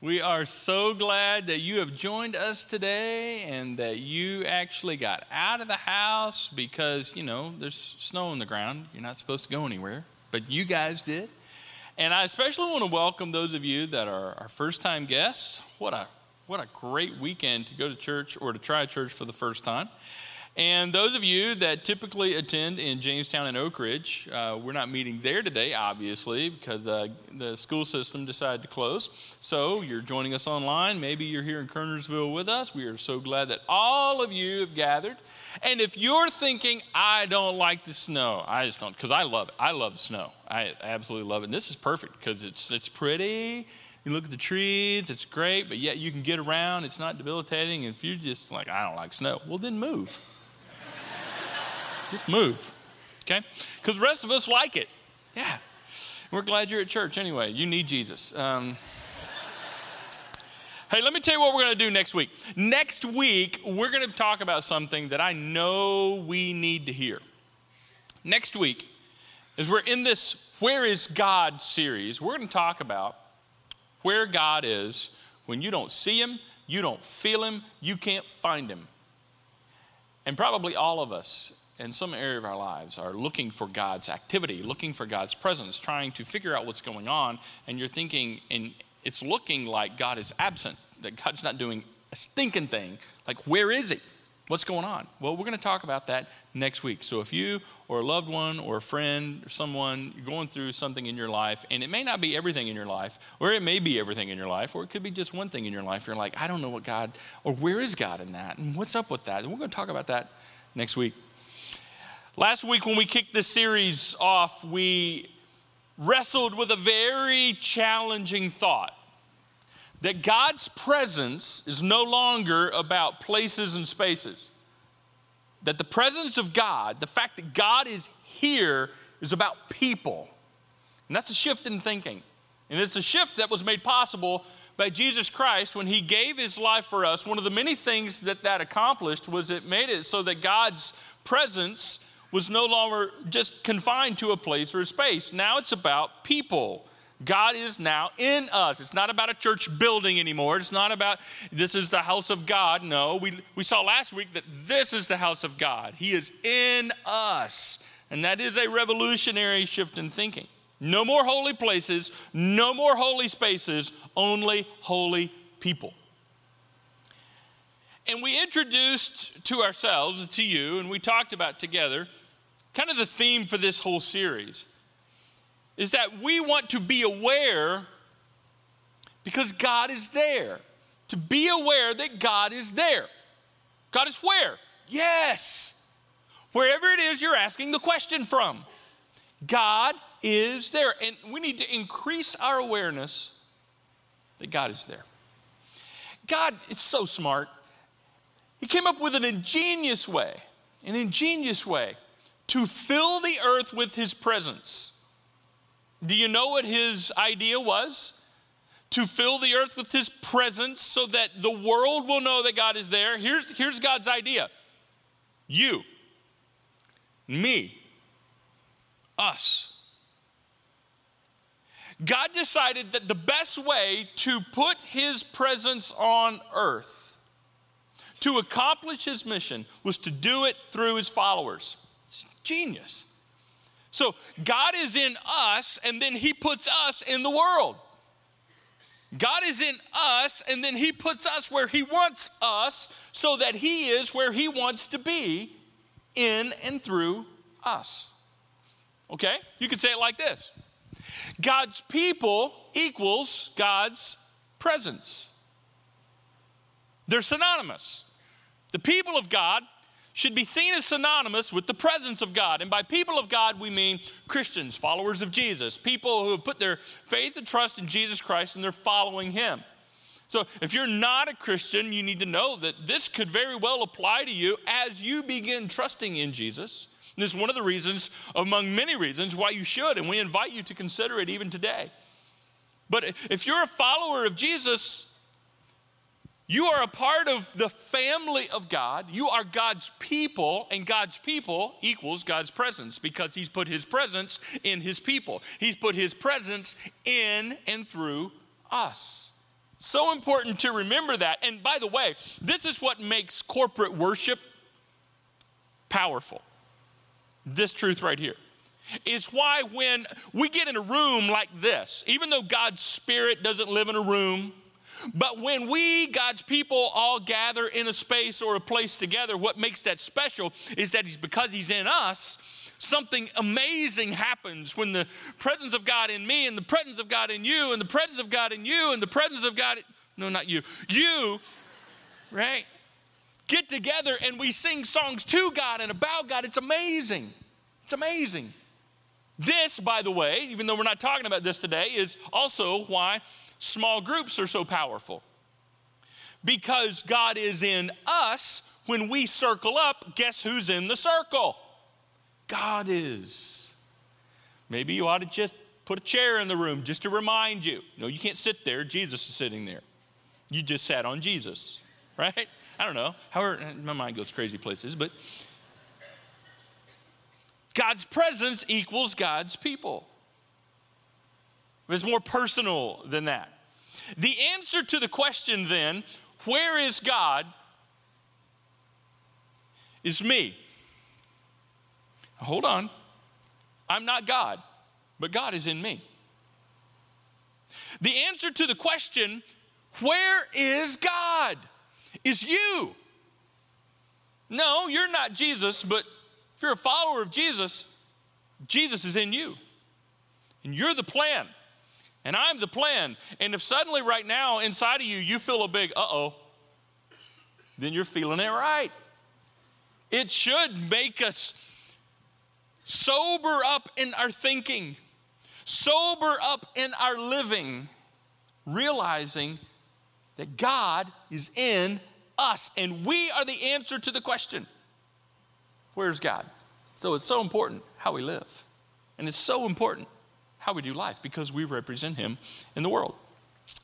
We are so glad that you have joined us today and that you actually got out of the house because, you know, there's snow on the ground. You're not supposed to go anywhere, but you guys did. And I especially want to welcome those of you that are our first time guests. What a what a great weekend to go to church or to try church for the first time. And those of you that typically attend in Jamestown and Oak Ridge, uh, we're not meeting there today, obviously, because uh, the school system decided to close. So you're joining us online. Maybe you're here in Kernersville with us. We are so glad that all of you have gathered. And if you're thinking, I don't like the snow, I just don't, because I love it. I love the snow. I absolutely love it. And this is perfect because it's, it's pretty. You look at the trees, it's great, but yet you can get around. It's not debilitating. And if you're just like, I don't like snow, well, then move. Just move, okay? Because the rest of us like it. Yeah. We're glad you're at church anyway. You need Jesus. Um, hey, let me tell you what we're going to do next week. Next week, we're going to talk about something that I know we need to hear. Next week, as we're in this Where is God series, we're going to talk about where God is when you don't see Him, you don't feel Him, you can't find Him. And probably all of us in some area of our lives are looking for God's activity, looking for God's presence, trying to figure out what's going on, and you're thinking, and it's looking like God is absent, that God's not doing a stinking thing. Like, where is He? What's going on? Well, we're going to talk about that next week. So, if you or a loved one or a friend or someone going through something in your life, and it may not be everything in your life, or it may be everything in your life, or it could be just one thing in your life, you're like, I don't know what God, or where is God in that? And what's up with that? And we're going to talk about that next week. Last week, when we kicked this series off, we wrestled with a very challenging thought that God's presence is no longer about places and spaces. That the presence of God, the fact that God is here, is about people. And that's a shift in thinking. And it's a shift that was made possible by Jesus Christ when he gave his life for us. One of the many things that that accomplished was it made it so that God's presence was no longer just confined to a place or a space. Now it's about people. God is now in us. It's not about a church building anymore. It's not about this is the house of God. No, we, we saw last week that this is the house of God. He is in us. And that is a revolutionary shift in thinking. No more holy places, no more holy spaces, only holy people. And we introduced to ourselves, to you, and we talked about together kind of the theme for this whole series is that we want to be aware because God is there. To be aware that God is there. God is where? Yes. Wherever it is you're asking the question from, God is there. And we need to increase our awareness that God is there. God is so smart. He came up with an ingenious way, an ingenious way to fill the earth with his presence. Do you know what his idea was? To fill the earth with his presence so that the world will know that God is there. Here's, here's God's idea you, me, us. God decided that the best way to put his presence on earth to accomplish his mission was to do it through his followers. It's genius. So God is in us, and then he puts us in the world. God is in us, and then he puts us where he wants us so that he is where he wants to be in and through us. Okay? You could say it like this God's people equals God's presence. They're synonymous. The people of God should be seen as synonymous with the presence of God. And by people of God, we mean Christians, followers of Jesus, people who have put their faith and trust in Jesus Christ and they're following Him. So if you're not a Christian, you need to know that this could very well apply to you as you begin trusting in Jesus. And this is one of the reasons, among many reasons, why you should, and we invite you to consider it even today. But if you're a follower of Jesus, you are a part of the family of God. You are God's people, and God's people equals God's presence because He's put His presence in His people. He's put His presence in and through us. So important to remember that. And by the way, this is what makes corporate worship powerful. This truth right here is why when we get in a room like this, even though God's Spirit doesn't live in a room, but when we, God's people, all gather in a space or a place together, what makes that special is that He's because He's in us, something amazing happens when the presence of God in me and the presence of God in you and the presence of God in you and the presence of God, no, not you, you, right? Get together and we sing songs to God and about God. It's amazing. It's amazing. This, by the way, even though we're not talking about this today, is also why small groups are so powerful. Because God is in us, when we circle up, guess who's in the circle? God is. Maybe you ought to just put a chair in the room just to remind you. No, you can't sit there. Jesus is sitting there. You just sat on Jesus, right? I don't know. However, my mind goes crazy places, but God's presence equals God's people. It's more personal than that. The answer to the question then, where is God, is me. Hold on. I'm not God, but God is in me. The answer to the question, where is God, is you. No, you're not Jesus, but if you're a follower of Jesus, Jesus is in you. And you're the plan and I'm the plan. And if suddenly right now inside of you you feel a big uh oh, then you're feeling it right. It should make us sober up in our thinking, sober up in our living, realizing that God is in us and we are the answer to the question where's God? So it's so important how we live. And it's so important how we do life because we represent Him in the world.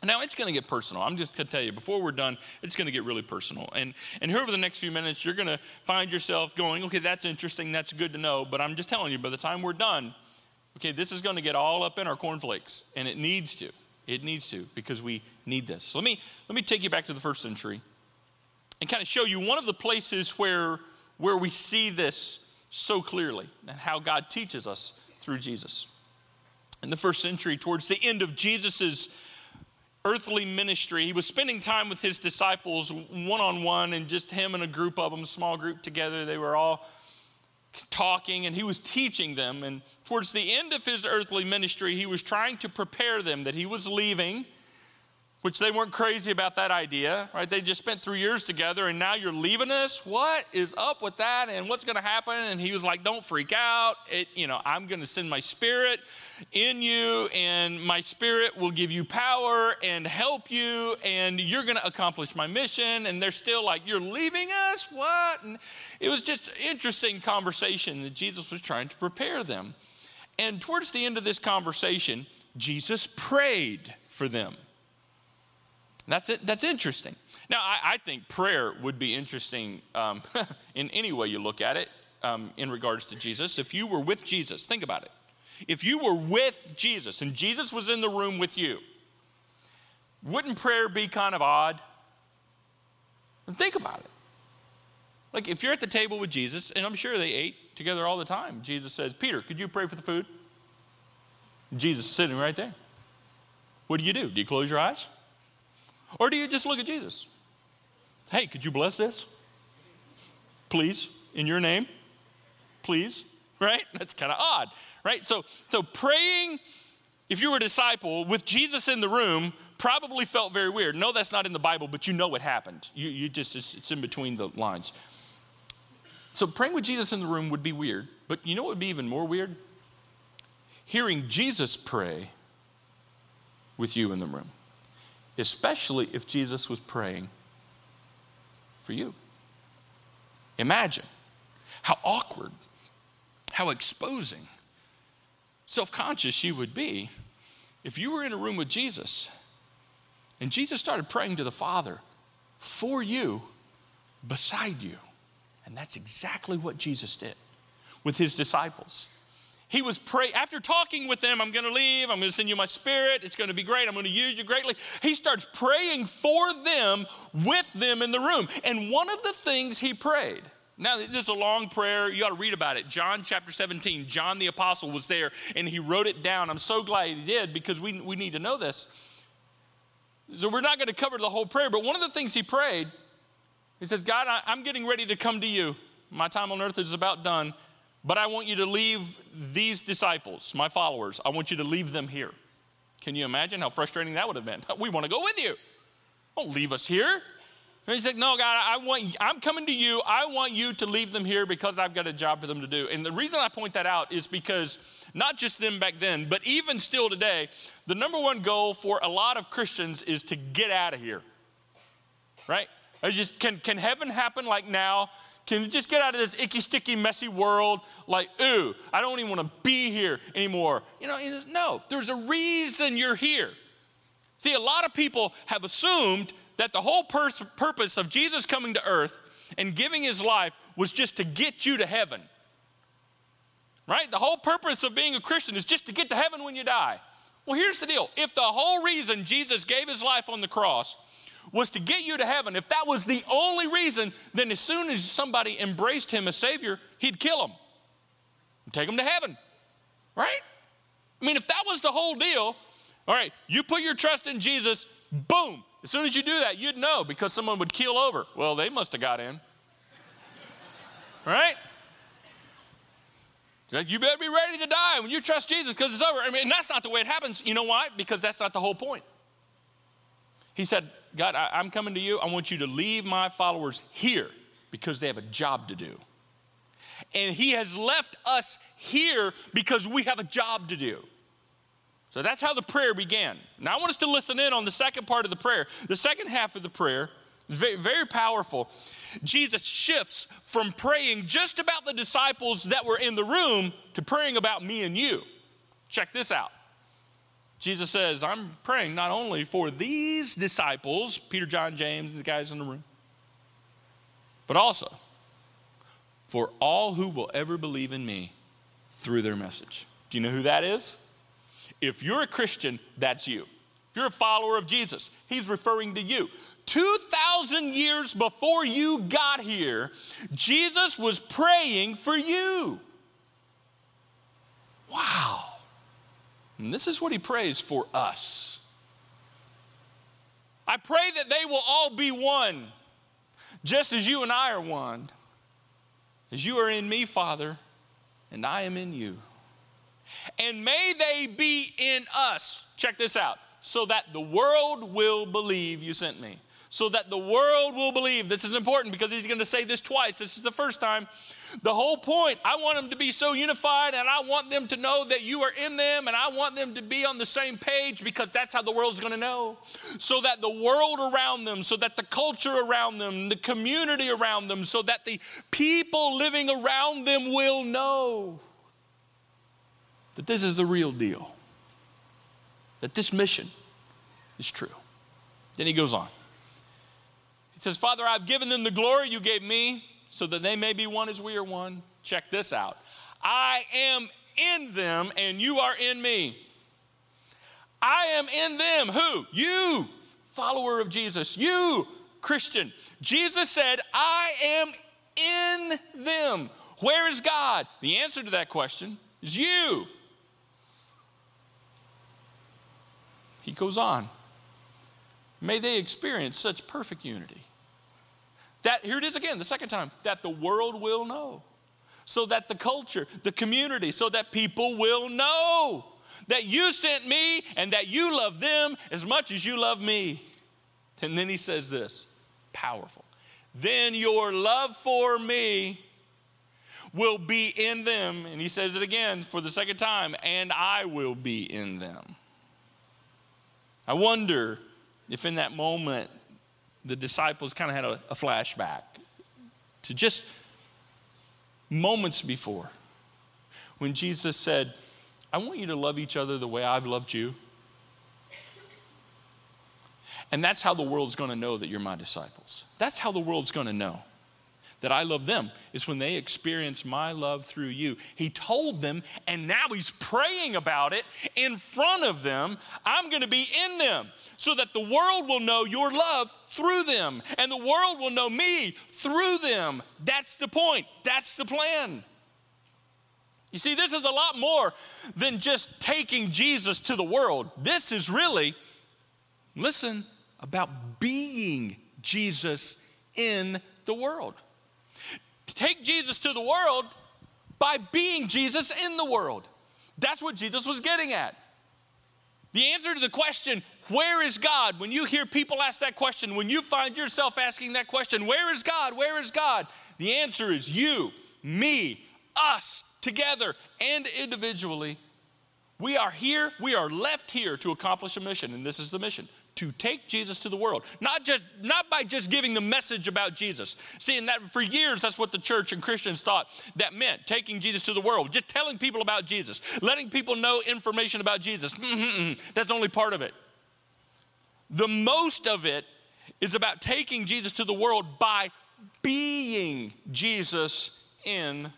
Now it's going to get personal. I'm just going to tell you before we're done, it's going to get really personal. And and here over the next few minutes, you're going to find yourself going, okay, that's interesting, that's good to know. But I'm just telling you, by the time we're done, okay, this is going to get all up in our cornflakes, and it needs to. It needs to because we need this. So let me let me take you back to the first century and kind of show you one of the places where where we see this so clearly and how God teaches us through Jesus in the first century, towards the end of Jesus' earthly ministry, he was spending time with his disciples one on one, and just him and a group of them, a small group together. They were all talking, and he was teaching them. And towards the end of his earthly ministry, he was trying to prepare them that he was leaving which they weren't crazy about that idea, right? They just spent three years together and now you're leaving us. What is up with that? And what's going to happen? And he was like, Don't freak out. It, you know, I'm going to send my spirit in you, and my spirit will give you power and help you, and you're going to accomplish my mission. And they're still like, You're leaving us? What? And it was just interesting conversation that Jesus was trying to prepare them. And towards the end of this conversation, Jesus prayed for them. That's it. That's interesting. Now, I, I think prayer would be interesting um, in any way you look at it um, in regards to Jesus. If you were with Jesus, think about it. If you were with Jesus and Jesus was in the room with you, wouldn't prayer be kind of odd? And think about it. Like if you're at the table with Jesus, and I'm sure they ate together all the time, Jesus says, Peter, could you pray for the food? Jesus is sitting right there. What do you do? Do you close your eyes? Or do you just look at Jesus? Hey, could you bless this? Please, in your name? Please, right? That's kind of odd, right? So, so praying, if you were a disciple with Jesus in the room, probably felt very weird. No, that's not in the Bible, but you know what happened. You, you just, it's, it's in between the lines. So praying with Jesus in the room would be weird, but you know what would be even more weird? Hearing Jesus pray with you in the room especially if Jesus was praying for you. Imagine how awkward, how exposing, self conscious you would be if you were in a room with Jesus and Jesus started praying to the Father for you, beside you. And that's exactly what Jesus did with his disciples. He was praying. after talking with them i'm going to leave i'm going to send you my spirit it's going to be great i'm going to use you greatly. He starts praying for them with them in the room. And one of the things he prayed now this is a long prayer you got to read about it. John chapter 17 john the apostle was there and he wrote it down. I'm so glad he did because we, we need to know this. So we're not going to cover the whole prayer but one of the things he prayed he says god I, i'm getting ready to come to you. My time on earth is about done but I want you to leave these disciples, my followers, I want you to leave them here. Can you imagine how frustrating that would have been? We want to go with you. Don't leave us here. And he's like, No, God, I want, I'm coming to you. I want you to leave them here because I've got a job for them to do. And the reason I point that out is because not just them back then, but even still today, the number one goal for a lot of Christians is to get out of here. Right? just can, can heaven happen like now? Can you just get out of this icky, sticky, messy world? Like, ooh, I don't even want to be here anymore. You know, no, there's a reason you're here. See, a lot of people have assumed that the whole pur- purpose of Jesus coming to earth and giving his life was just to get you to heaven. Right? The whole purpose of being a Christian is just to get to heaven when you die. Well, here's the deal if the whole reason Jesus gave his life on the cross was to get you to heaven, if that was the only reason, then as soon as somebody embraced him as Savior, he'd kill them take them to heaven, right? I mean, if that was the whole deal, all right, you put your trust in Jesus, boom. As soon as you do that, you'd know because someone would keel over. Well, they must have got in. right? You better be ready to die when you trust Jesus because it's over. I mean, that's not the way it happens. You know why? Because that's not the whole point. He said, God, I, am coming to you. I want you to leave my followers here because they have a job to do. And He has left us here because we have a job to do. So that's how the prayer began. Now I want us to listen in on the second part of the prayer. The second half of the prayer is very, very powerful. Jesus shifts from praying just about the disciples that were in the room to praying about me and you. Check this out. Jesus says, I'm praying not only for these disciples, Peter, John, James, the guys in the room, but also for all who will ever believe in me through their message. Do you know who that is? If you're a Christian, that's you. If you're a follower of Jesus, he's referring to you. 2,000 years before you got here, Jesus was praying for you. Wow. And this is what he prays for us. I pray that they will all be one, just as you and I are one. As you are in me, Father, and I am in you. And may they be in us. Check this out. So that the world will believe you sent me. So that the world will believe. This is important because he's going to say this twice. This is the first time. The whole point, I want them to be so unified and I want them to know that you are in them and I want them to be on the same page because that's how the world's going to know. So that the world around them, so that the culture around them, the community around them, so that the people living around them will know that this is the real deal, that this mission is true. Then he goes on. Says, Father, I've given them the glory you gave me so that they may be one as we are one. Check this out I am in them and you are in me. I am in them. Who? You, follower of Jesus. You, Christian. Jesus said, I am in them. Where is God? The answer to that question is you. He goes on. May they experience such perfect unity that, here it is again, the second time, that the world will know. So that the culture, the community, so that people will know that you sent me and that you love them as much as you love me. And then he says this powerful. Then your love for me will be in them. And he says it again for the second time, and I will be in them. I wonder if in that moment the disciples kind of had a, a flashback to just moments before when Jesus said, I want you to love each other the way I've loved you. And that's how the world's going to know that you're my disciples. That's how the world's going to know that I love them is when they experience my love through you. He told them, and now he's praying about it in front of them. I'm going to be in them so that the world will know your love through them, and the world will know me through them. That's the point, that's the plan. You see, this is a lot more than just taking Jesus to the world. This is really, listen, about being Jesus in the world take Jesus to the world by being Jesus in the world. That's what Jesus was getting at. The answer to the question, where is God? When you hear people ask that question, when you find yourself asking that question, where is God? Where is God? The answer is you, me, us, together and individually. We are here, we are left here to accomplish a mission, and this is the mission to take Jesus to the world. Not just not by just giving the message about Jesus. See, and that for years that's what the church and Christians thought that meant, taking Jesus to the world, just telling people about Jesus, letting people know information about Jesus. That's only part of it. The most of it is about taking Jesus to the world by being Jesus in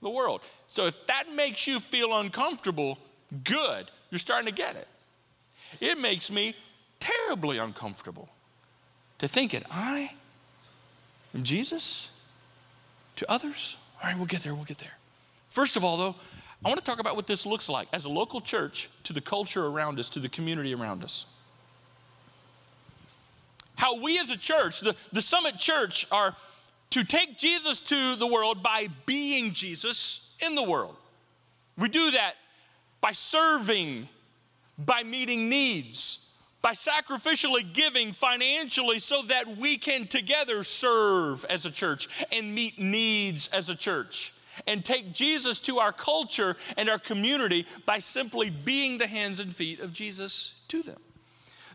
the world. So if that makes you feel uncomfortable, good. You're starting to get it. It makes me terribly uncomfortable to think it. I am Jesus to others. All right, we'll get there, we'll get there. First of all, though, I want to talk about what this looks like as a local church to the culture around us, to the community around us. How we as a church, the, the Summit Church, are to take Jesus to the world by being Jesus in the world. We do that by serving, by meeting needs, by sacrificially giving financially so that we can together serve as a church and meet needs as a church and take Jesus to our culture and our community by simply being the hands and feet of Jesus to them.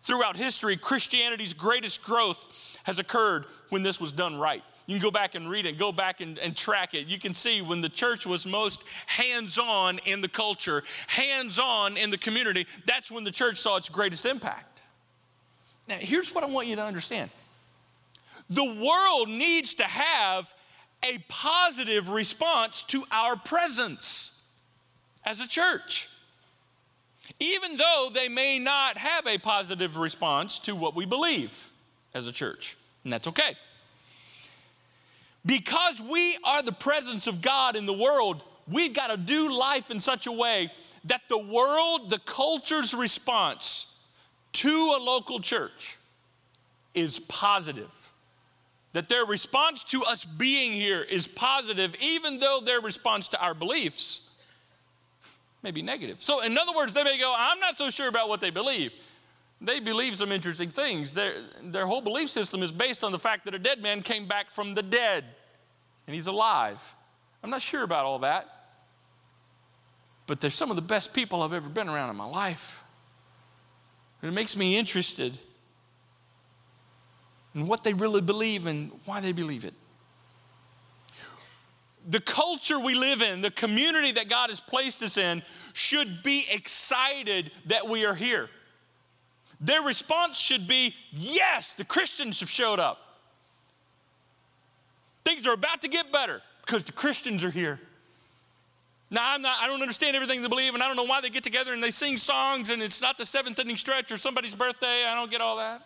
Throughout history, Christianity's greatest growth has occurred when this was done right. You can go back and read it, go back and, and track it. You can see when the church was most hands on in the culture, hands on in the community, that's when the church saw its greatest impact. Now, here's what I want you to understand the world needs to have a positive response to our presence as a church. Even though they may not have a positive response to what we believe as a church, and that's okay. Because we are the presence of God in the world, we've got to do life in such a way that the world, the culture's response to a local church is positive. That their response to us being here is positive, even though their response to our beliefs may be negative. So, in other words, they may go, I'm not so sure about what they believe. They believe some interesting things. Their, their whole belief system is based on the fact that a dead man came back from the dead and he's alive. I'm not sure about all that, but they're some of the best people I've ever been around in my life. And it makes me interested in what they really believe and why they believe it. The culture we live in, the community that God has placed us in, should be excited that we are here. Their response should be, Yes, the Christians have showed up. Things are about to get better because the Christians are here. Now, I'm not, I don't understand everything they believe, and I don't know why they get together and they sing songs and it's not the seventh inning stretch or somebody's birthday. I don't get all that.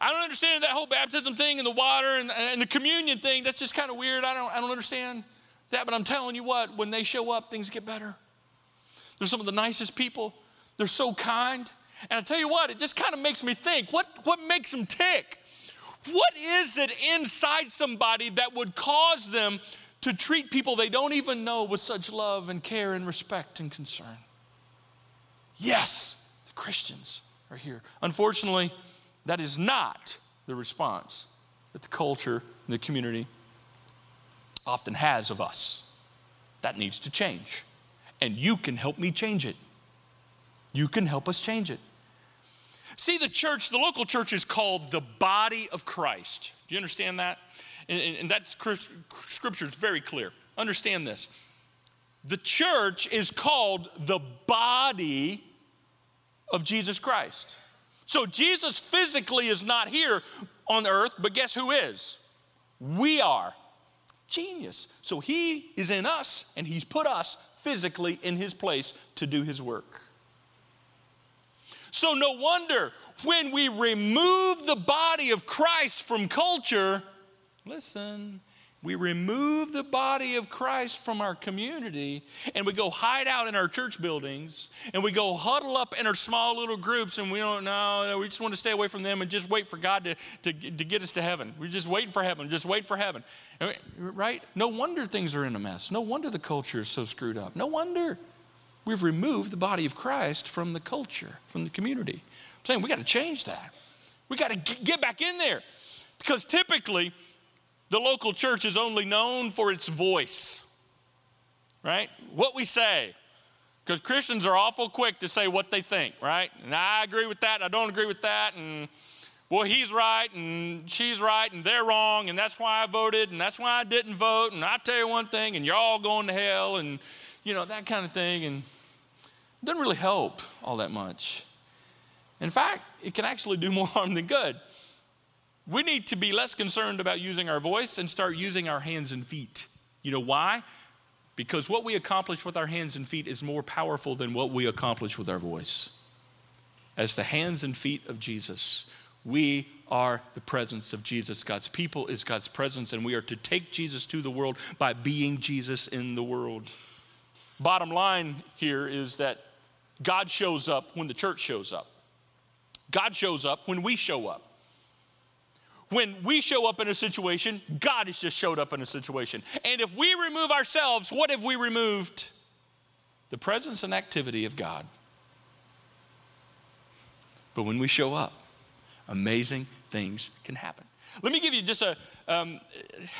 I don't understand that whole baptism thing and the water and, and the communion thing. That's just kind of weird. I don't, I don't understand that, but I'm telling you what, when they show up, things get better. They're some of the nicest people. They're so kind. And I tell you what, it just kind of makes me think what, what makes them tick? What is it inside somebody that would cause them to treat people they don't even know with such love and care and respect and concern? Yes, the Christians are here. Unfortunately, that is not the response that the culture and the community often has of us. That needs to change. And you can help me change it. You can help us change it. See, the church, the local church is called the body of Christ. Do you understand that? And, and that scripture is very clear. Understand this. The church is called the body of Jesus Christ. So Jesus physically is not here on earth, but guess who is? We are. Genius. So he is in us, and he's put us physically in his place to do his work. So, no wonder when we remove the body of Christ from culture, listen, we remove the body of Christ from our community and we go hide out in our church buildings and we go huddle up in our small little groups and we don't know, we just want to stay away from them and just wait for God to, to, to get us to heaven. We're just waiting for heaven, just wait for heaven. Uh, right? No wonder things are in a mess. No wonder the culture is so screwed up. No wonder we've removed the body of Christ from the culture, from the community. I'm saying we got to change that. We got to get back in there because typically, the local church is only known for its voice, right? What we say. Because Christians are awful quick to say what they think, right? And I agree with that, I don't agree with that, and well, he's right, and she's right, and they're wrong, and that's why I voted, and that's why I didn't vote, and I tell you one thing, and you're all going to hell, and you know, that kind of thing. And it doesn't really help all that much. In fact, it can actually do more harm than good. We need to be less concerned about using our voice and start using our hands and feet. You know why? Because what we accomplish with our hands and feet is more powerful than what we accomplish with our voice. As the hands and feet of Jesus, we are the presence of Jesus. God's people is God's presence, and we are to take Jesus to the world by being Jesus in the world. Bottom line here is that God shows up when the church shows up. God shows up when we show up. When we show up in a situation, God has just showed up in a situation. And if we remove ourselves, what have we removed? The presence and activity of God. But when we show up, amazing things can happen. Let me give you just a, um,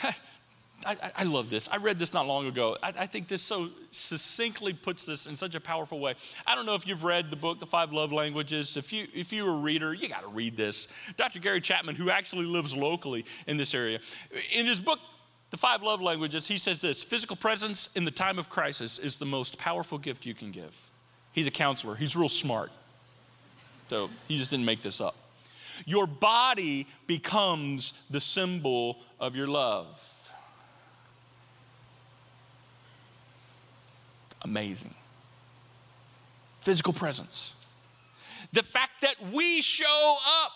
I, I, love this. I read this not long ago. I, I, think this so succinctly puts this in such a powerful way. I don't know if you've read the book, The Five Love Languages. If, you, if you're a reader, you got to read this. Dr. Gary Chapman, who actually lives locally in this area, in his book, The Five Love Languages, he says this physical presence in the time of crisis is the most powerful gift you can give. He's a counselor, he's real smart. So he just didn't make this up. Your body becomes the symbol of your love. Amazing. Physical presence. The fact that we show up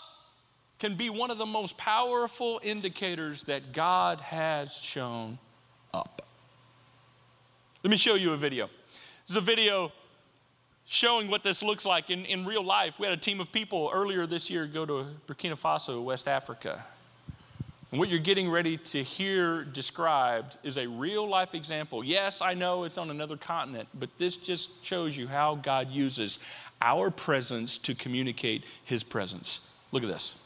can be one of the most powerful indicators that God has shown up. Let me show you a video. This is a video showing what this looks like in, in real life. We had a team of people earlier this year go to Burkina Faso, West Africa. And what you're getting ready to hear described is a real life example. Yes, I know it's on another continent, but this just shows you how God uses our presence to communicate his presence. Look at this.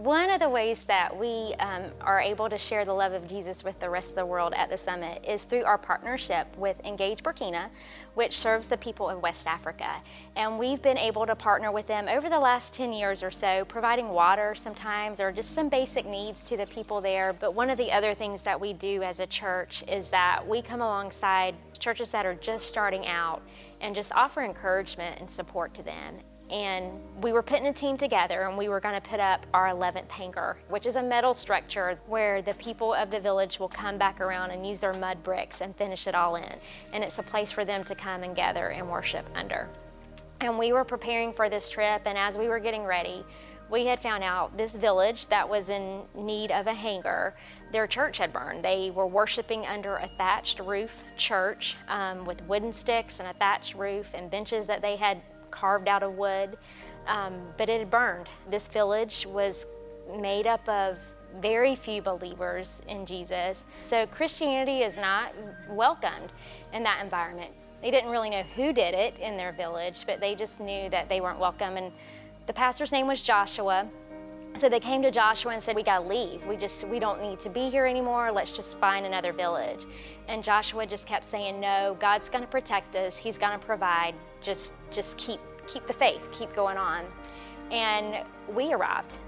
One of the ways that we um, are able to share the love of Jesus with the rest of the world at the summit is through our partnership with Engage Burkina, which serves the people of West Africa. And we've been able to partner with them over the last 10 years or so, providing water sometimes or just some basic needs to the people there. But one of the other things that we do as a church is that we come alongside churches that are just starting out and just offer encouragement and support to them and we were putting a team together and we were going to put up our 11th hangar, which is a metal structure where the people of the village will come back around and use their mud bricks and finish it all in. And it's a place for them to come and gather and worship under. And we were preparing for this trip, and as we were getting ready, we had found out this village that was in need of a hangar, their church had burned. They were worshiping under a thatched roof church um, with wooden sticks and a thatched roof and benches that they had carved out of wood, um, but it had burned. This village was made up of very few believers in Jesus. So Christianity is not welcomed in that environment. They didn't really know who did it in their village, but they just knew that they weren't welcome. And the pastor's name was Joshua. So they came to Joshua and said, "We got to leave. We just we don't need to be here anymore. Let's just find another village." And Joshua just kept saying, "No, God's to protect us. He's to provide. Just just keep keep the faith, keep going on." And we arrived.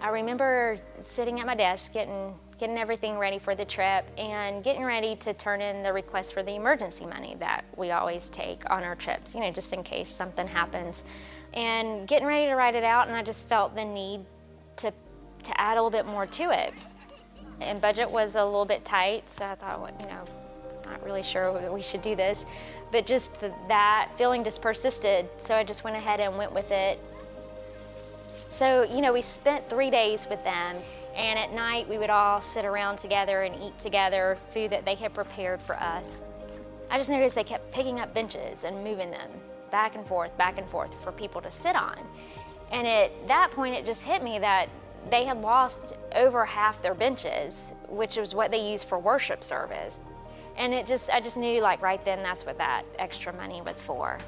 I remember sitting at my desk getting getting everything ready for the trip and getting ready to turn in the request for the emergency money that we always take on our trips, you know, just in case something happens and getting ready to write it out, and I just felt the need to to add a little bit more to it. And budget was a little bit tight, so I thought, well, you know, not really sure we should do this. But just the, that feeling just persisted, so I just went ahead and went with it. So, you know, we spent three days with them, and at night we would all sit around together and eat together food that they had prepared for us. I just noticed they kept picking up benches and moving them back and forth, back and forth for people to sit on. And at that point, it just hit me that they had lost over half their benches, which was what they used for worship service. And it just, I just knew like right then that's what that extra money was for.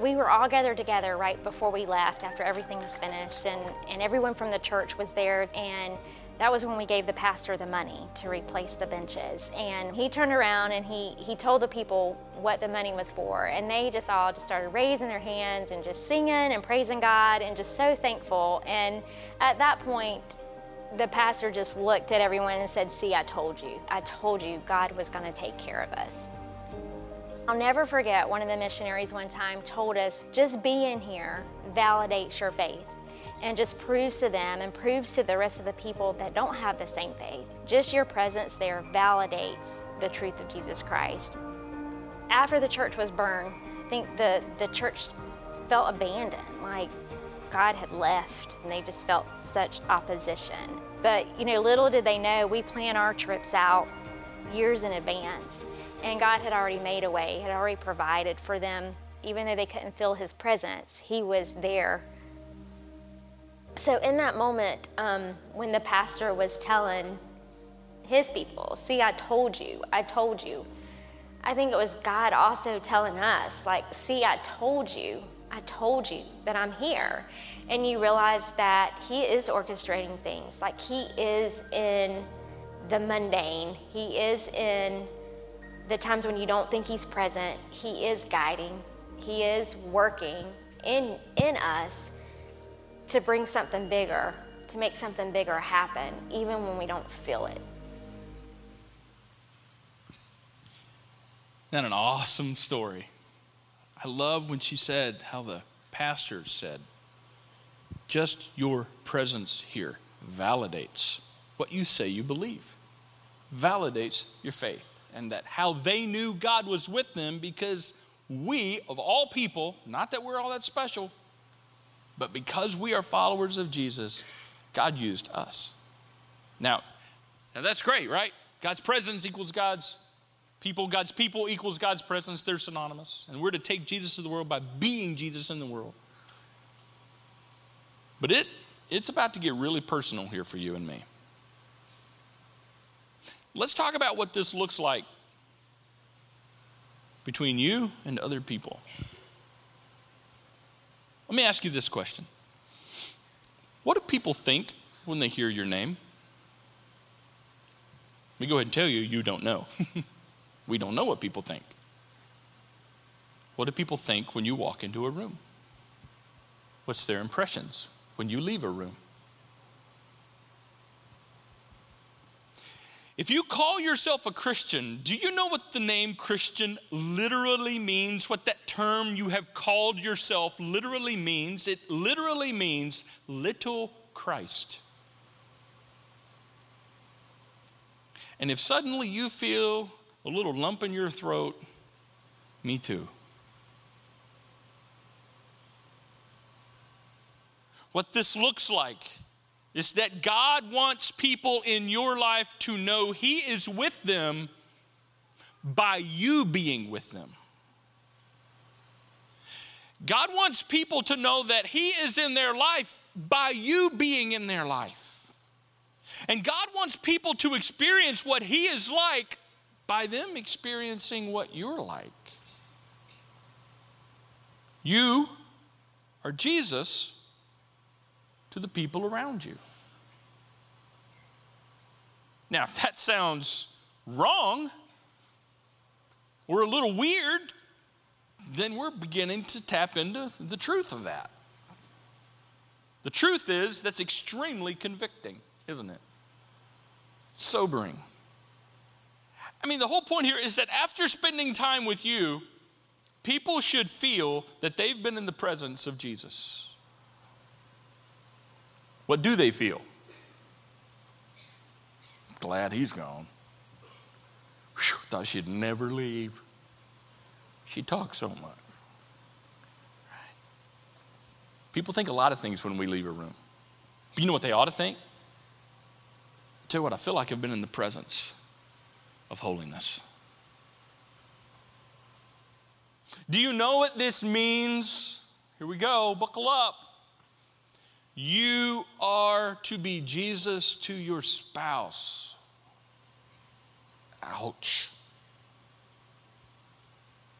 We were all gathered together right before we left after everything was finished, and, and everyone from the church was there. And that was when we gave the pastor the money to replace the benches. And he turned around and he, he told the people what the money was for. And they just all just started raising their hands and just singing and praising God and just so thankful. And at that point, the pastor just looked at everyone and said, See, I told you. I told you God was going to take care of us. I'll never forget one of the missionaries one time told us, just being here validates your faith and just proves to them and proves to the rest of the people that don't have the same faith. Just your presence there validates the truth of Jesus Christ. After the church was burned, I think the, the church felt abandoned, like God had left, and they just felt such opposition. But, you know, little did they know, we plan our trips out years in advance, and God had already made a way, had already provided for them. Even though they couldn't feel His presence, He was there so in that moment, um, when the pastor was telling his people, see, I told you, I told you, I think it was God also telling us, like, see, I told you, I told you that I'm here. And you realize that He is orchestrating things, like, He is in the mundane, He is in the times when you don't think He's present, He is guiding, He is working in, in us to bring something bigger, to make something bigger happen, even when we don't feel it. Isn't that an awesome story? I love when she said how the pastor said, just your presence here validates what you say you believe, validates your faith, and that how they knew God was with them because we, of all people, not that we're all that special, but because we are followers of Jesus, God used us. Now, now that's great, right? God's presence equals God's people. God's people equals God's presence. They're synonymous. And we're to take Jesus to the world by being Jesus in the world. But it, it's about to get really personal here for you and me. Let's talk about what this looks like between you and other people. Let me ask you this question What do people think when they hear your name? Let me go ahead and tell you, you don't know. we don't know what people think. What do people think when you walk into a room? What's their impressions when you leave a room? If you call yourself a Christian, do you know what the name Christian literally means? What that term you have called yourself literally means? It literally means little Christ. And if suddenly you feel a little lump in your throat, me too. What this looks like is that God wants people in your life to know He is with them by you being with them. God wants people to know that He is in their life by you being in their life. And God wants people to experience what He is like by them experiencing what you're like. You are Jesus to the people around you. Now, if that sounds wrong or a little weird, then we're beginning to tap into the truth of that. The truth is that's extremely convicting, isn't it? Sobering. I mean, the whole point here is that after spending time with you, people should feel that they've been in the presence of Jesus. What do they feel? Glad he's gone. Whew, thought she'd never leave. She talks so much. People think a lot of things when we leave a room. But you know what they ought to think? tell you what, I feel like I've been in the presence of holiness. Do you know what this means? Here we go, buckle up. You are to be Jesus to your spouse. Ouch.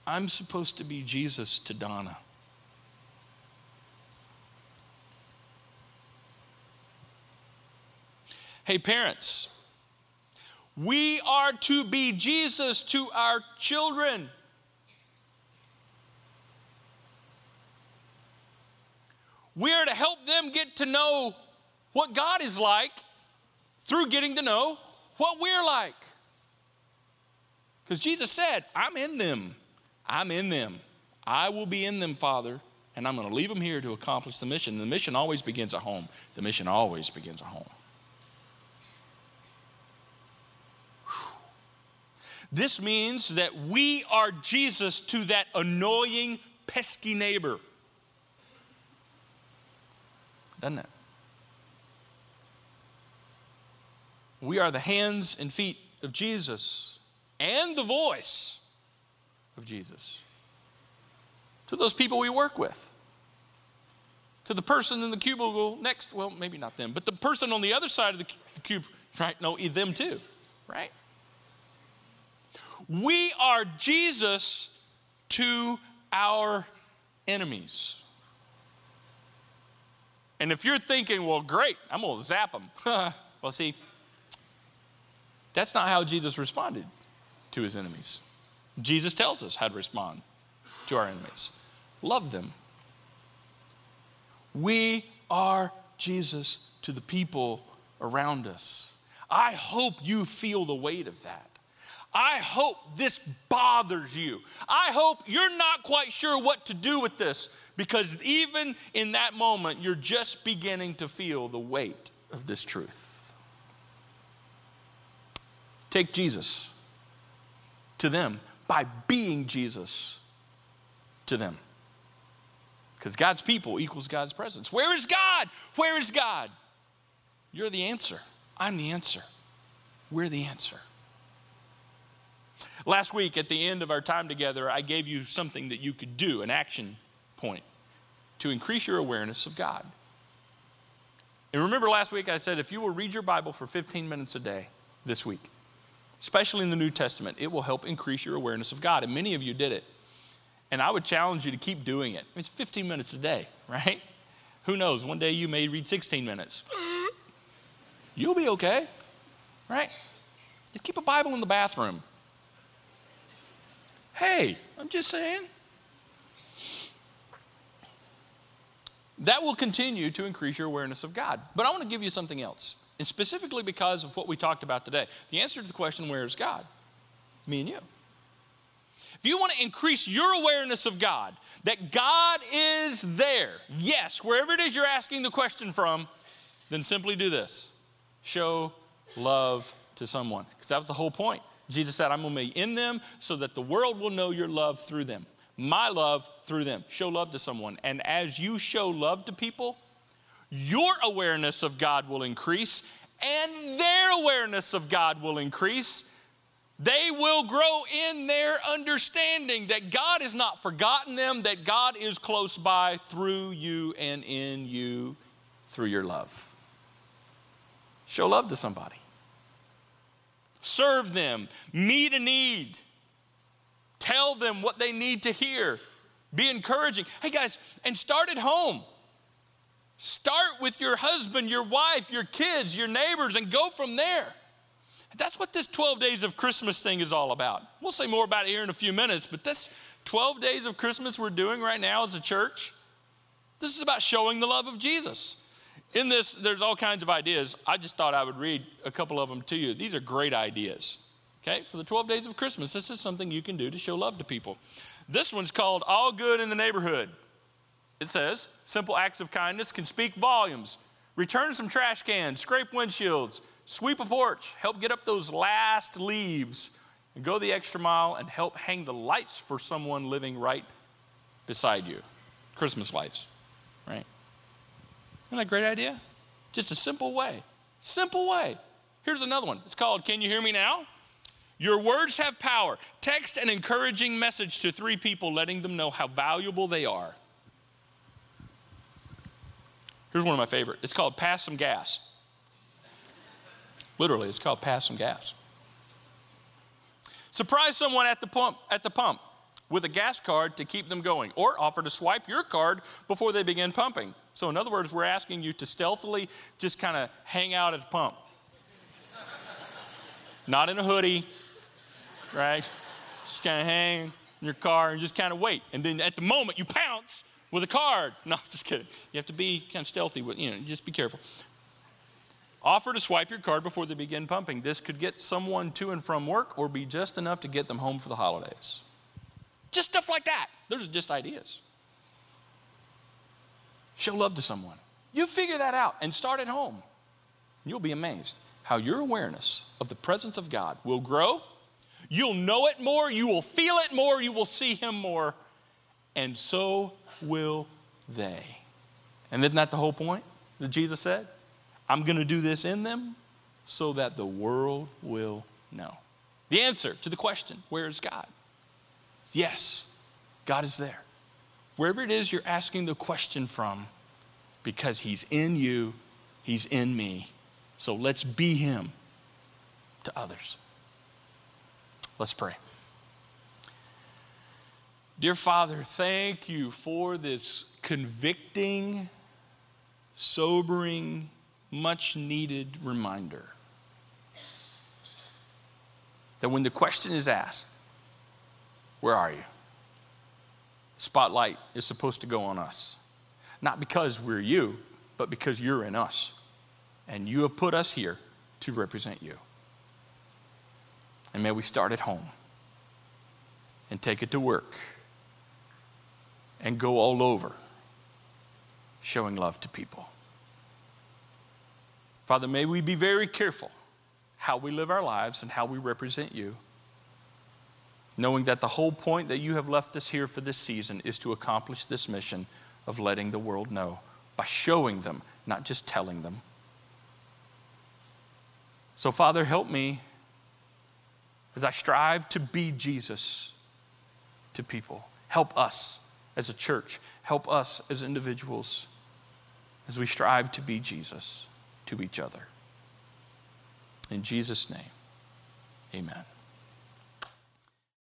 I'm supposed to be Jesus to Donna. Hey, parents, we are to be Jesus to our children. We are to help them get to know what God is like through getting to know what we're like. Because Jesus said, I'm in them. I'm in them. I will be in them, Father, and I'm going to leave them here to accomplish the mission. The mission always begins at home. The mission always begins at home. This means that we are Jesus to that annoying, pesky neighbor doesn't it? We are the hands and feet of Jesus and the voice of Jesus to those people we work with, to the person in the cubicle next, well, maybe not them, but the person on the other side of the, the cube, right? No, them too, right? We are Jesus to our enemies. And if you're thinking, well, great, I'm going to zap them. well, see, that's not how Jesus responded to his enemies. Jesus tells us how to respond to our enemies love them. We are Jesus to the people around us. I hope you feel the weight of that. I hope this bothers you. I hope you're not quite sure what to do with this because even in that moment, you're just beginning to feel the weight of this truth. Take Jesus to them by being Jesus to them. Because God's people equals God's presence. Where is God? Where is God? You're the answer. I'm the answer. We're the answer. Last week, at the end of our time together, I gave you something that you could do, an action point, to increase your awareness of God. And remember last week I said if you will read your Bible for 15 minutes a day this week, especially in the New Testament, it will help increase your awareness of God. And many of you did it. And I would challenge you to keep doing it. It's 15 minutes a day, right? Who knows? One day you may read 16 minutes. You'll be okay, right? Just keep a Bible in the bathroom. Hey, I'm just saying. That will continue to increase your awareness of God. But I want to give you something else, and specifically because of what we talked about today. The answer to the question, where is God? Me and you. If you want to increase your awareness of God, that God is there, yes, wherever it is you're asking the question from, then simply do this show love to someone. Because that was the whole point. Jesus said, I'm going to be in them so that the world will know your love through them. My love through them. Show love to someone. And as you show love to people, your awareness of God will increase and their awareness of God will increase. They will grow in their understanding that God has not forgotten them, that God is close by through you and in you through your love. Show love to somebody serve them, meet a need, tell them what they need to hear, be encouraging. Hey guys, and start at home. Start with your husband, your wife, your kids, your neighbors, and go from there. That's what this 12 days of Christmas thing is all about. We'll say more about it here in a few minutes, but this 12 days of Christmas we're doing right now as a church, this is about showing the love of Jesus. In this, there's all kinds of ideas. I just thought I would read a couple of them to you. These are great ideas. Okay, for the 12 days of Christmas, this is something you can do to show love to people. This one's called All Good in the Neighborhood. It says, simple acts of kindness can speak volumes. Return some trash cans, scrape windshields, Sweep a porch, help get up those last leaves, and go the extra mile and help hang the lights for someone living right beside you. Christmas lights, right? Isn't that a great idea? Just a simple way. Simple way. Here's another one. It's called Can You Hear Me Now? Your words have power. Text an encouraging message to three people, letting them know how valuable they are. Here's one of my favorite. It's called Pass Some Gas. Literally, it's called Pass Some Gas. Surprise someone at the pump at the pump with a gas card to keep them going, or offer to swipe your card before they begin pumping. So, in other words, we're asking you to stealthily just kind of hang out at the pump. Not in a hoodie, right? Just kind of hang in your car and just kind of wait. And then at the moment, you pounce with a card. No, just kidding. You have to be kind of stealthy with, you know, just be careful. Offer to swipe your card before they begin pumping. This could get someone to and from work or be just enough to get them home for the holidays. Just stuff like that. Those are just ideas. Show love to someone. You figure that out and start at home. You'll be amazed how your awareness of the presence of God will grow. You'll know it more, you will feel it more, you will see Him more, and so will they. And isn't that the whole point that Jesus said? I'm going to do this in them so that the world will know. The answer to the question, where is God? Yes, God is there. Wherever it is you're asking the question from, because He's in you, He's in me. So let's be Him to others. Let's pray. Dear Father, thank you for this convicting, sobering, much needed reminder that when the question is asked, Where are you? The spotlight is supposed to go on us. Not because we're you, but because you're in us. And you have put us here to represent you. And may we start at home and take it to work and go all over showing love to people. Father, may we be very careful how we live our lives and how we represent you, knowing that the whole point that you have left us here for this season is to accomplish this mission of letting the world know by showing them, not just telling them. So, Father, help me as I strive to be Jesus to people. Help us as a church, help us as individuals as we strive to be Jesus to each other. In Jesus' name, amen.